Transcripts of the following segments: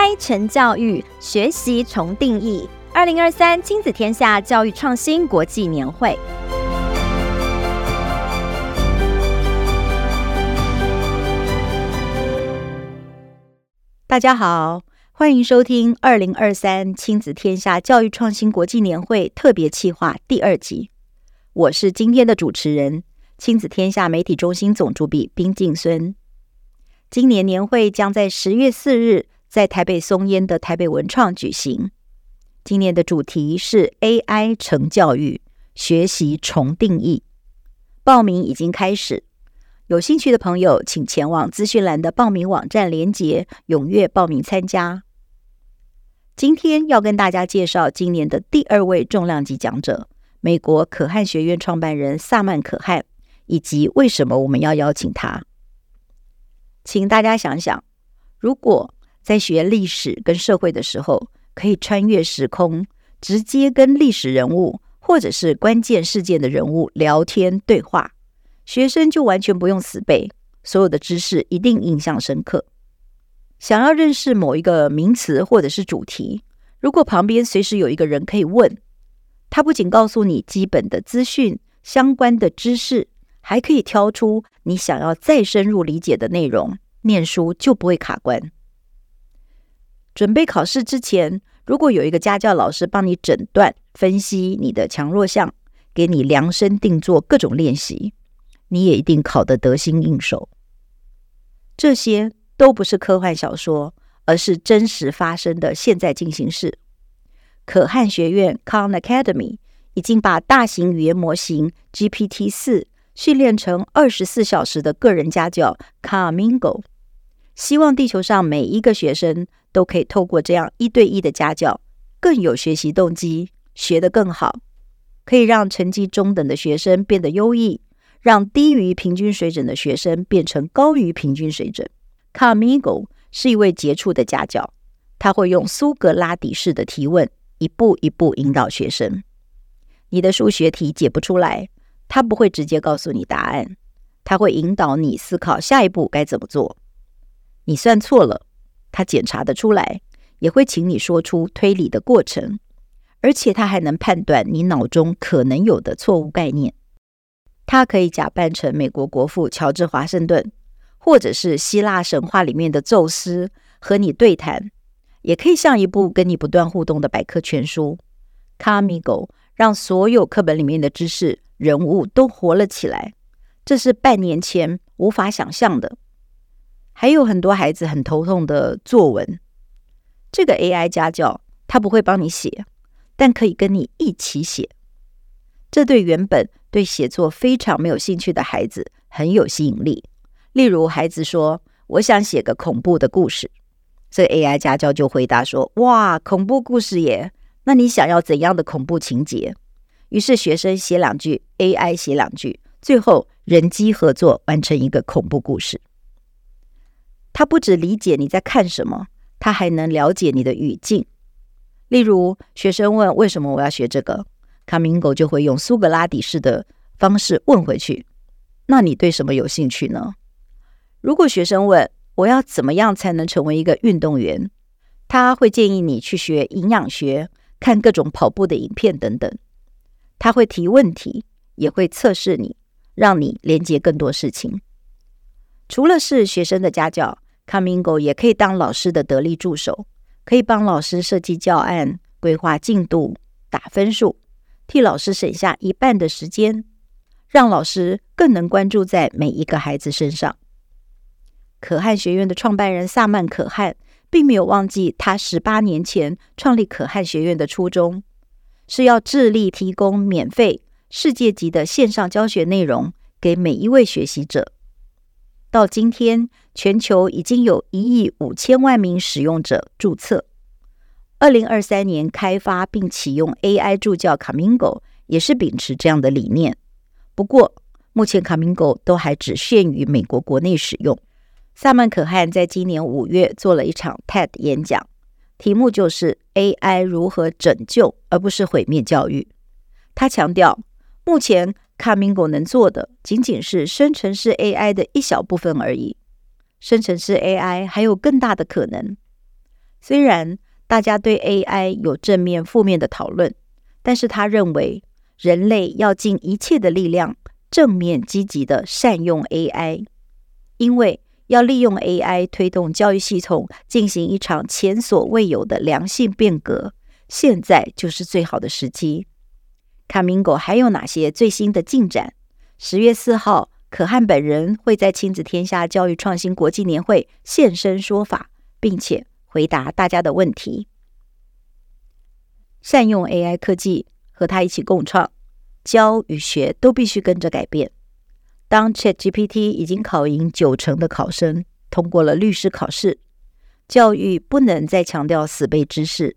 AI 成教育，学习重定义。二零二三亲子天下教育创新国际年会。大家好，欢迎收听二零二三亲子天下教育创新国际年会特别企划第二集。我是今天的主持人，亲子天下媒体中心总主笔冰静孙。今年年会将在十月四日在台北松烟的台北文创举行。今年的主题是 AI 成教育，学习重定义。报名已经开始，有兴趣的朋友请前往资讯栏的报名网站连结，踊跃报名参加。今天要跟大家介绍今年的第二位重量级讲者，美国可汗学院创办人萨曼可汗，以及为什么我们要邀请他。请大家想想，如果在学历史跟社会的时候，可以穿越时空，直接跟历史人物或者是关键事件的人物聊天对话，学生就完全不用死背，所有的知识一定印象深刻。想要认识某一个名词或者是主题，如果旁边随时有一个人可以问，他不仅告诉你基本的资讯、相关的知识。还可以挑出你想要再深入理解的内容，念书就不会卡关。准备考试之前，如果有一个家教老师帮你诊断、分析你的强弱项，给你量身定做各种练习，你也一定考得得心应手。这些都不是科幻小说，而是真实发生的现在进行式。可汗学院 Khan Academy 已经把大型语言模型 GPT 四。训练成二十四小时的个人家教 Khamingo，希望地球上每一个学生都可以透过这样一对一的家教，更有学习动机，学得更好，可以让成绩中等的学生变得优异，让低于平均水准的学生变成高于平均水准。Khamingo 是一位杰出的家教，他会用苏格拉底式的提问，一步一步引导学生。你的数学题解不出来，他不会直接告诉你答案，他会引导你思考下一步该怎么做。你算错了，他检查得出来，也会请你说出推理的过程，而且他还能判断你脑中可能有的错误概念。他可以假扮成美国国父乔治华盛顿，或者是希腊神话里面的宙斯和你对谈，也可以像一部跟你不断互动的百科全书。卡米狗让所有课本里面的知识。人物都活了起来，这是半年前无法想象的。还有很多孩子很头痛的作文，这个 AI 家教他不会帮你写，但可以跟你一起写。这对原本对写作非常没有兴趣的孩子很有吸引力。例如，孩子说：“我想写个恐怖的故事。”这 AI 家教就回答说：“哇，恐怖故事耶！那你想要怎样的恐怖情节？”于是学生写两句，AI 写两句，最后人机合作完成一个恐怖故事。他不只理解你在看什么，他还能了解你的语境。例如，学生问为什么我要学这个卡明狗就会用苏格拉底式的方式问回去：那你对什么有兴趣呢？如果学生问我要怎么样才能成为一个运动员，他会建议你去学营养学，看各种跑步的影片等等。他会提问题，也会测试你，让你连接更多事情。除了是学生的家教，Comingo 也可以当老师的得力助手，可以帮老师设计教案、规划进度、打分数，替老师省下一半的时间，让老师更能关注在每一个孩子身上。可汗学院的创办人萨曼可汗并没有忘记他十八年前创立可汗学院的初衷。是要致力提供免费、世界级的线上教学内容给每一位学习者。到今天，全球已经有一亿五千万名使用者注册。二零二三年开发并启用 AI 助教 Camingo 也是秉持这样的理念。不过，目前 Camingo 都还只限于美国国内使用。萨曼可汗在今年五月做了一场 TED 演讲。题目就是 AI 如何拯救，而不是毁灭教育。他强调，目前 Khamingo 能做的仅仅是生成式 AI 的一小部分而已。生成式 AI 还有更大的可能。虽然大家对 AI 有正面、负面的讨论，但是他认为人类要尽一切的力量，正面积极的善用 AI，因为要利用 AI 推动教育系统进行一场前所未有的良性变革，现在就是最好的时机。卡明狗还有哪些最新的进展？十月四号，可汗本人会在亲子天下教育创新国际年会现身说法，并且回答大家的问题。善用 AI 科技，和他一起共创，教与学都必须跟着改变。当 ChatGPT 已经考赢九成的考生，通过了律师考试，教育不能再强调死背知识，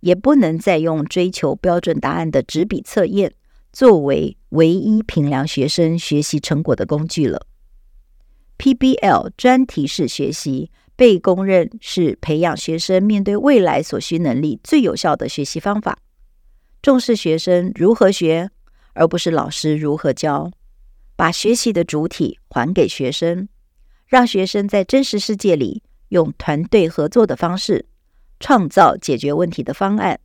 也不能再用追求标准答案的纸笔测验。作为唯一评量学生学习成果的工具了，PBL 专题式学习被公认是培养学生面对未来所需能力最有效的学习方法。重视学生如何学，而不是老师如何教，把学习的主体还给学生，让学生在真实世界里用团队合作的方式创造解决问题的方案。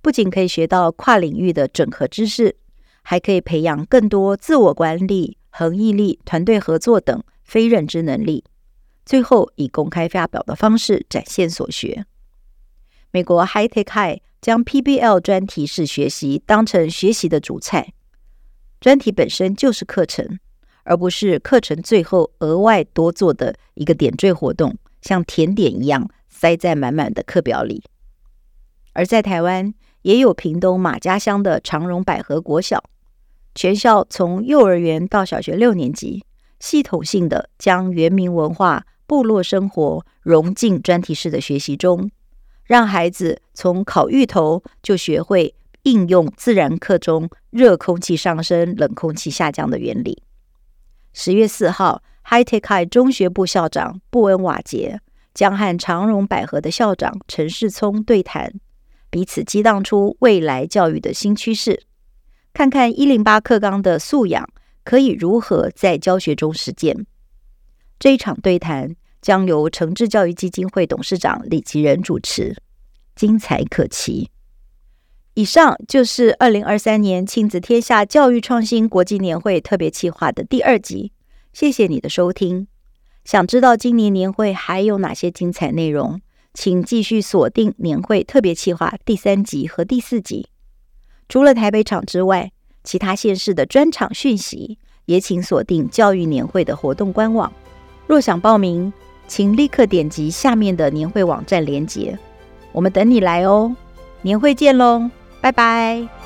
不仅可以学到跨领域的整合知识，还可以培养更多自我管理、恒毅力、团队合作等非认知能力。最后以公开发表的方式展现所学。美国 High Tech High 将 PBL 专题式学习当成学习的主菜，专题本身就是课程，而不是课程最后额外多做的一个点缀活动，像甜点一样塞在满满的课表里。而在台湾，也有屏东马家乡的长荣百合国小，全校从幼儿园到小学六年级，系统性的将原民文化、部落生活融进专题式的学习中，让孩子从烤芋头就学会应用自然课中热空气上升、冷空气下降的原理。十月四号，High Tech High 中学部校长布恩瓦杰将和长荣百合的校长陈世聪对谈。彼此激荡出未来教育的新趋势，看看一零八课纲的素养可以如何在教学中实践。这一场对谈将由诚志教育基金会董事长李吉仁主持，精彩可期。以上就是二零二三年亲子天下教育创新国际年会特别企划的第二集，谢谢你的收听。想知道今年年会还有哪些精彩内容？请继续锁定年会特别企划第三集和第四集。除了台北场之外，其他县市的专场讯息也请锁定教育年会的活动官网。若想报名，请立刻点击下面的年会网站链接。我们等你来哦！年会见喽，拜拜。